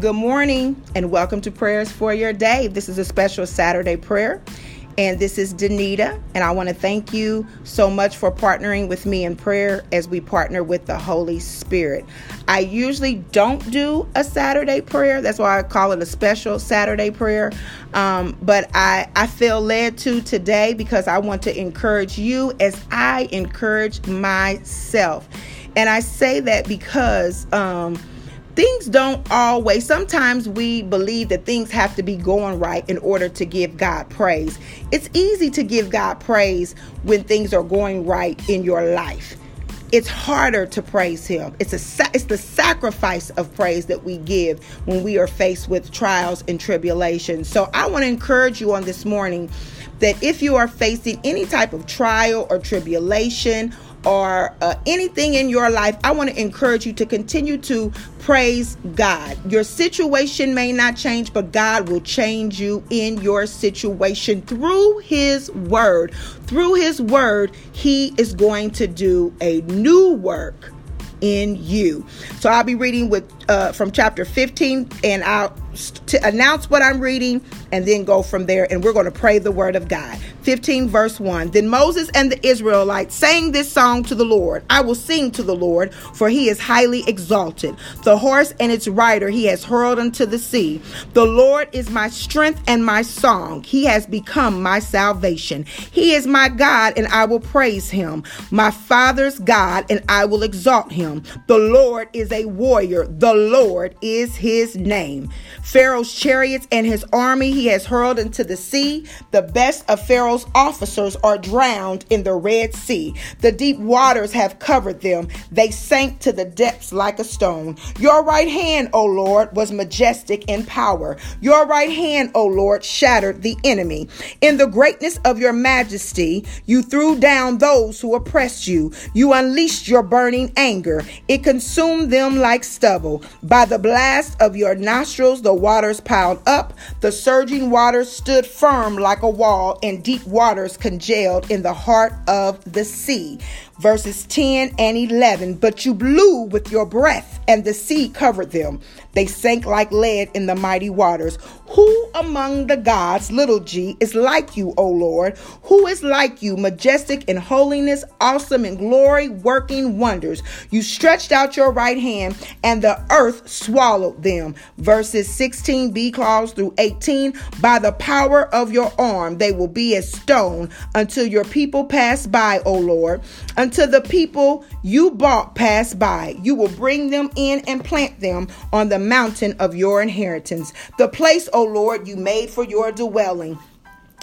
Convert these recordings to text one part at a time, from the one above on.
Good morning and welcome to Prayers for Your Day. This is a special Saturday prayer. And this is Danita, and I want to thank you so much for partnering with me in prayer as we partner with the Holy Spirit. I usually don't do a Saturday prayer, that's why I call it a special Saturday prayer. Um, but I, I feel led to today because I want to encourage you as I encourage myself. And I say that because. Um, things don't always sometimes we believe that things have to be going right in order to give God praise. It's easy to give God praise when things are going right in your life. It's harder to praise him. It's a it's the sacrifice of praise that we give when we are faced with trials and tribulations. So I want to encourage you on this morning that if you are facing any type of trial or tribulation or uh, anything in your life, I want to encourage you to continue to praise God. Your situation may not change, but God will change you in your situation through His Word. Through His Word, He is going to do a new work in you. So I'll be reading with uh, from chapter 15, and I'll to announce what I'm reading and then go from there. And we're going to pray the word of God. 15 verse 1. Then Moses and the Israelites sang this song to the Lord. I will sing to the Lord, for he is highly exalted. The horse and its rider he has hurled into the sea. The Lord is my strength and my song. He has become my salvation. He is my God, and I will praise him. My father's God, and I will exalt him. The Lord is a warrior. The Lord is his name. Pharaoh's chariots and his army he has hurled into the sea. The best of Pharaoh's officers are drowned in the Red Sea. The deep waters have covered them. They sank to the depths like a stone. Your right hand, O Lord, was majestic in power. Your right hand, O Lord, shattered the enemy. In the greatness of your majesty, you threw down those who oppressed you. You unleashed your burning anger. It consumed them like stubble. By the blast of your nostrils, the waters piled up. The surging waters stood firm like a wall, and deep waters congealed in the heart of the sea verses 10 and 11. But you blew with your breath, and the sea covered them. They sank like lead in the mighty waters. Who among the gods, little g, is like you, O Lord? Who is like you, majestic in holiness, awesome in glory, working wonders? You stretched out your right hand, and the earth swallowed them. Verses 16b clause through 18. By the power of your arm, they will be as stone until your people pass by, O Lord. Until until the people you bought pass by. You will bring them in and plant them on the mountain of your inheritance, the place, O Lord, you made for your dwelling.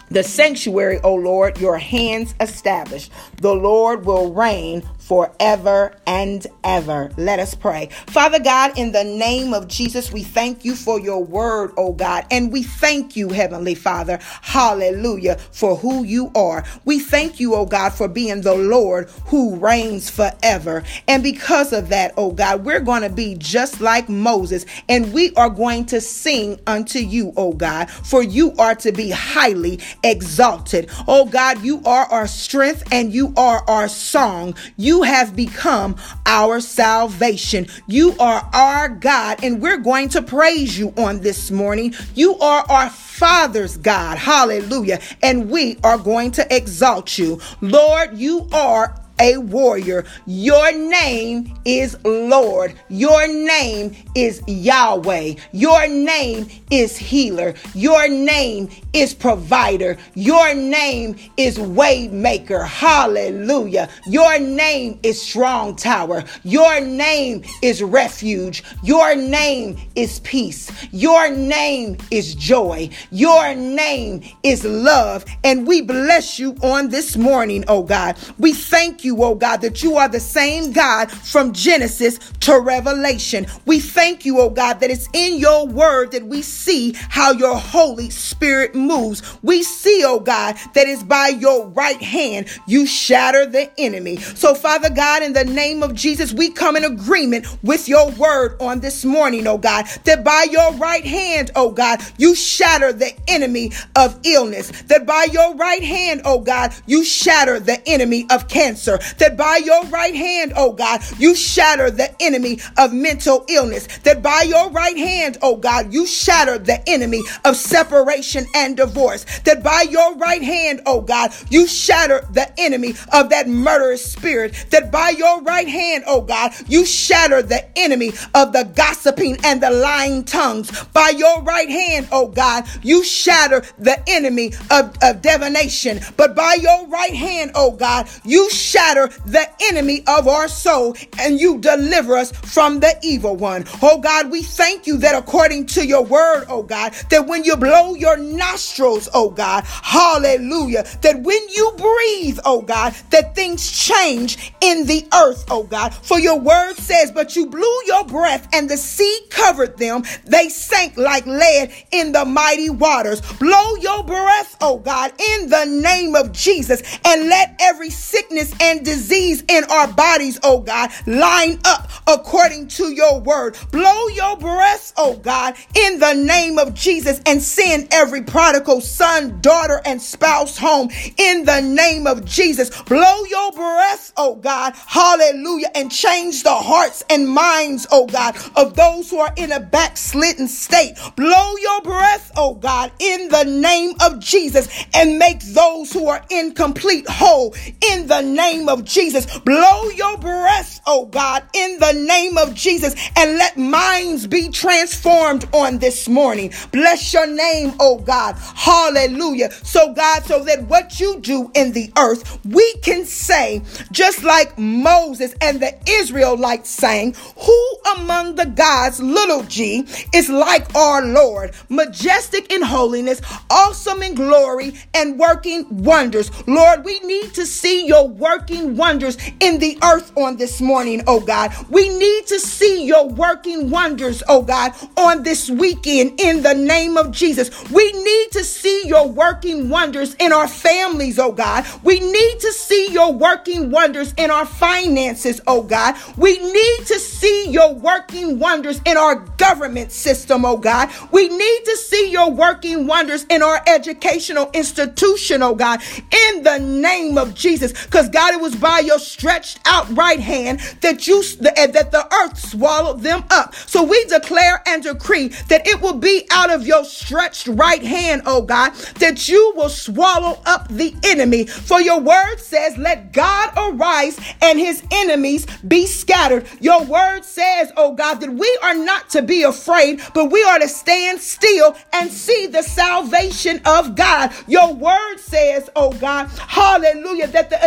The sanctuary, O Lord, your hands established. The Lord will reign forever and ever. Let us pray. Father God, in the name of Jesus, we thank you for your word, oh God, and we thank you, Heavenly Father, hallelujah, for who you are. We thank you, oh God, for being the Lord who reigns forever. And because of that, oh God, we're going to be just like Moses, and we are going to sing unto you, oh God, for you are to be highly exalted. Oh God, you are our strength and you are our song. You you have become our salvation. You are our God, and we're going to praise you on this morning. You are our Father's God. Hallelujah. And we are going to exalt you. Lord, you are a warrior. Your name is Lord. Your name is Yahweh. Your name is healer. Your name is provider. Your name is waymaker. Hallelujah. Your name is strong tower. Your name is refuge. Your name is peace. Your name is joy. Your name is love. And we bless you on this morning, oh God. We thank you, oh God, that you are the same God from Genesis to Revelation. We thank you, oh God, that it's in your word that we see how your Holy Spirit moves. We see, oh God, that it's by your right hand you shatter the enemy. So, Father God, in the name of Jesus, we come in agreement with your word on this morning, oh God, that by your right hand, oh God, you shatter the enemy of illness, that by your right hand, oh God, you shatter the enemy of cancer cancer, that by your right hand, oh God, you shatter the enemy of mental illness, that by your right hand, oh God, you shatter the enemy of separation and divorce, that by your right hand, oh God, you shatter the enemy of that murderous spirit, that by your right hand, oh God, you shatter the enemy of the gossiping and the lying tongues. By your right hand, oh God, you shatter the enemy of, of divination. But by your right hand, oh God, you shatter the enemy of our soul and you deliver us from the evil one. Oh God, we thank you that according to your word, oh God, that when you blow your nostrils, oh God, hallelujah, that when you breathe, oh God, that things change in the earth, oh God. For your word says, but you blew your breath and the sea covered them. They sank like lead in the mighty waters. Blow your breath, oh God, in the name of Jesus and let every sickness and disease in our bodies, oh God, line up according to your word. Blow your breath, oh God, in the name of Jesus and send every prodigal son, daughter, and spouse home in the name of Jesus. Blow your breath, oh God, hallelujah, and change the hearts and minds, oh God, of those who are in a backslidden state. Blow your breath, oh God, in the name of Jesus and make those who are incomplete whole in the name of Jesus. Blow your breath, oh God, in the name of Jesus and let minds be transformed on this morning. Bless your name, oh God. Hallelujah. So, God, so that what you do in the earth, we can say, just like Moses and the Israelites sang, Who among the gods, little g, is like our Lord, majestic in holiness, awesome in glory, and working wonders? Lord, we need to see your working wonders in the earth on this morning, oh God. We need to see your working wonders, oh God, on this weekend in the name of Jesus. We need to see your working wonders in our families, oh God. We need to see your working wonders in our finances, oh God. We need to see your working wonders in our government system, oh God. We need to see your working wonders in our educational institution, oh God, in the name of Jesus. Because God, it was by your stretched out right hand that you that the earth swallowed them up. So we declare and decree that it will be out of your stretched right hand, oh God, that you will swallow up the enemy. For your word says, Let God arise and his enemies be scattered. Your word says, oh God, that we are not to be afraid, but we are to stand still and see the salvation of God. Your word says, oh God, hallelujah, that the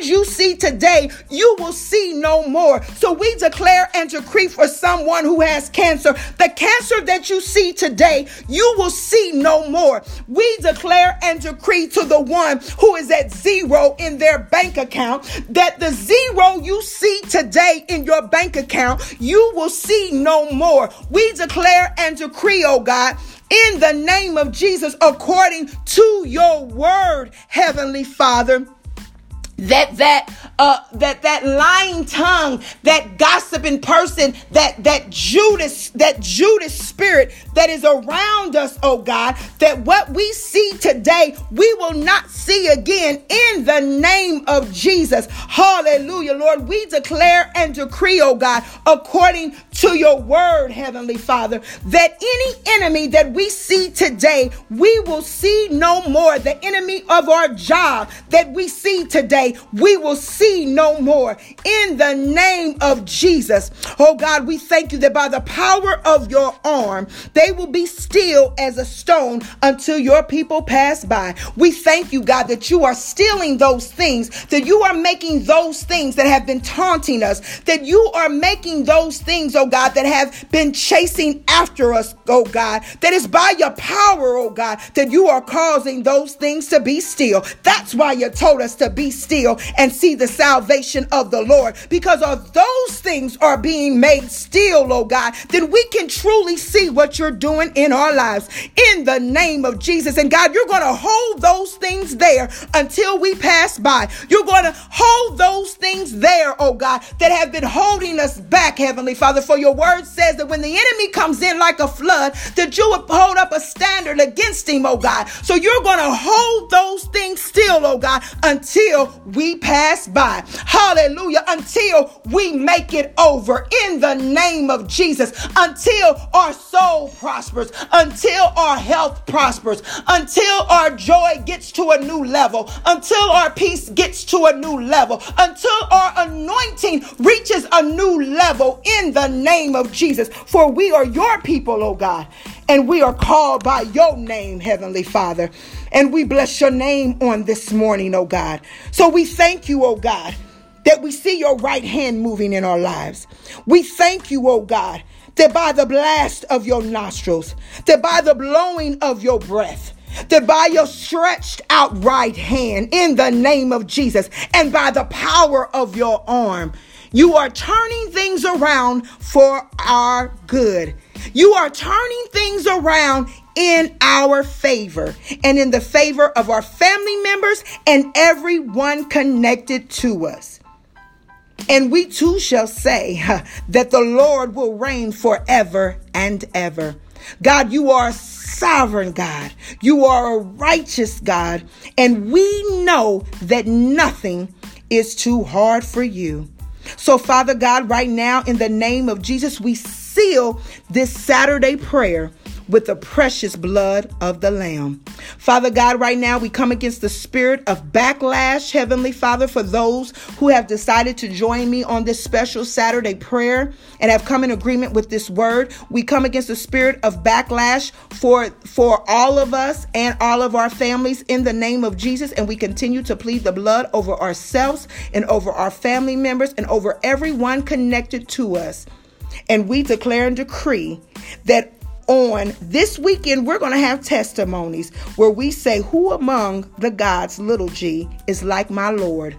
Egyptians you see today, you will see no more. So we declare and decree for someone who has cancer, the cancer that you see today, you will see no more. We declare and decree to the one who is at zero in their bank account that the zero you see today in your bank account, you will see no more. We declare and decree, oh God, in the name of Jesus, according to your word, Heavenly Father that that uh that that lying tongue that gossiping person that that judas that judas spirit that is around us oh god that what we see today we will not see again in the name of jesus. Hallelujah lord. We declare and decree oh god according to your word heavenly father that any enemy that we see today we will see no more. The enemy of our job that we see today we will see no more in the name of Jesus. Oh God, we thank you that by the power of your arm, they will be still as a stone until your people pass by. We thank you, God, that you are stealing those things, that you are making those things that have been taunting us, that you are making those things, oh God, that have been chasing after us, oh God, that is by your power, oh God, that you are causing those things to be still. That's why you told us to be still still and see the salvation of the Lord. Because of those things are being made still, oh God, then we can truly see what you're doing in our lives in the name of Jesus. And God, you're going to hold those things there until we pass by. You're going to hold those things there, oh God, that have been holding us back, Heavenly Father. For your word says that when the enemy comes in like a flood, that you would hold up a standard against him, oh God. So you're going to hold those things still, oh God, until we pass by. Hallelujah. Until we make it over in the name of Jesus. Until our soul prospers. Until our health prospers. Until our joy gets to a new level. Until our peace gets to a new level. Until our anointing reaches a new level in the name of Jesus. For we are your people, oh God. And we are called by your name, Heavenly Father. And we bless your name on this morning, oh God. So we thank you, oh God, that we see your right hand moving in our lives. We thank you, oh God, that by the blast of your nostrils, that by the blowing of your breath, that by your stretched out right hand in the name of Jesus and by the power of your arm, you are turning things around for our good. You are turning things around in our favor and in the favor of our family members and everyone connected to us. And we too shall say that the Lord will reign forever and ever. God, you are a sovereign God. You are a righteous God. And we know that nothing is too hard for you. So, Father God, right now, in the name of Jesus, we seal this Saturday prayer with the precious blood of the Lamb. Father God, right now we come against the spirit of backlash, Heavenly Father, for those who have decided to join me on this special Saturday prayer and have come in agreement with this word. We come against the spirit of backlash for, for all of us and all of our families in the name of Jesus. And we continue to plead the blood over ourselves and over our family members and over everyone connected to us. And we declare and decree that on this weekend, we're going to have testimonies where we say, Who among the gods, little g, is like my Lord?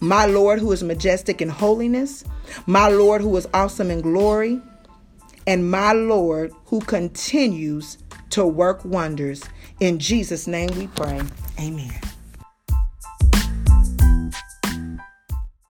My Lord, who is majestic in holiness, my Lord, who is awesome in glory, and my Lord, who continues to work wonders. In Jesus' name we pray. Amen.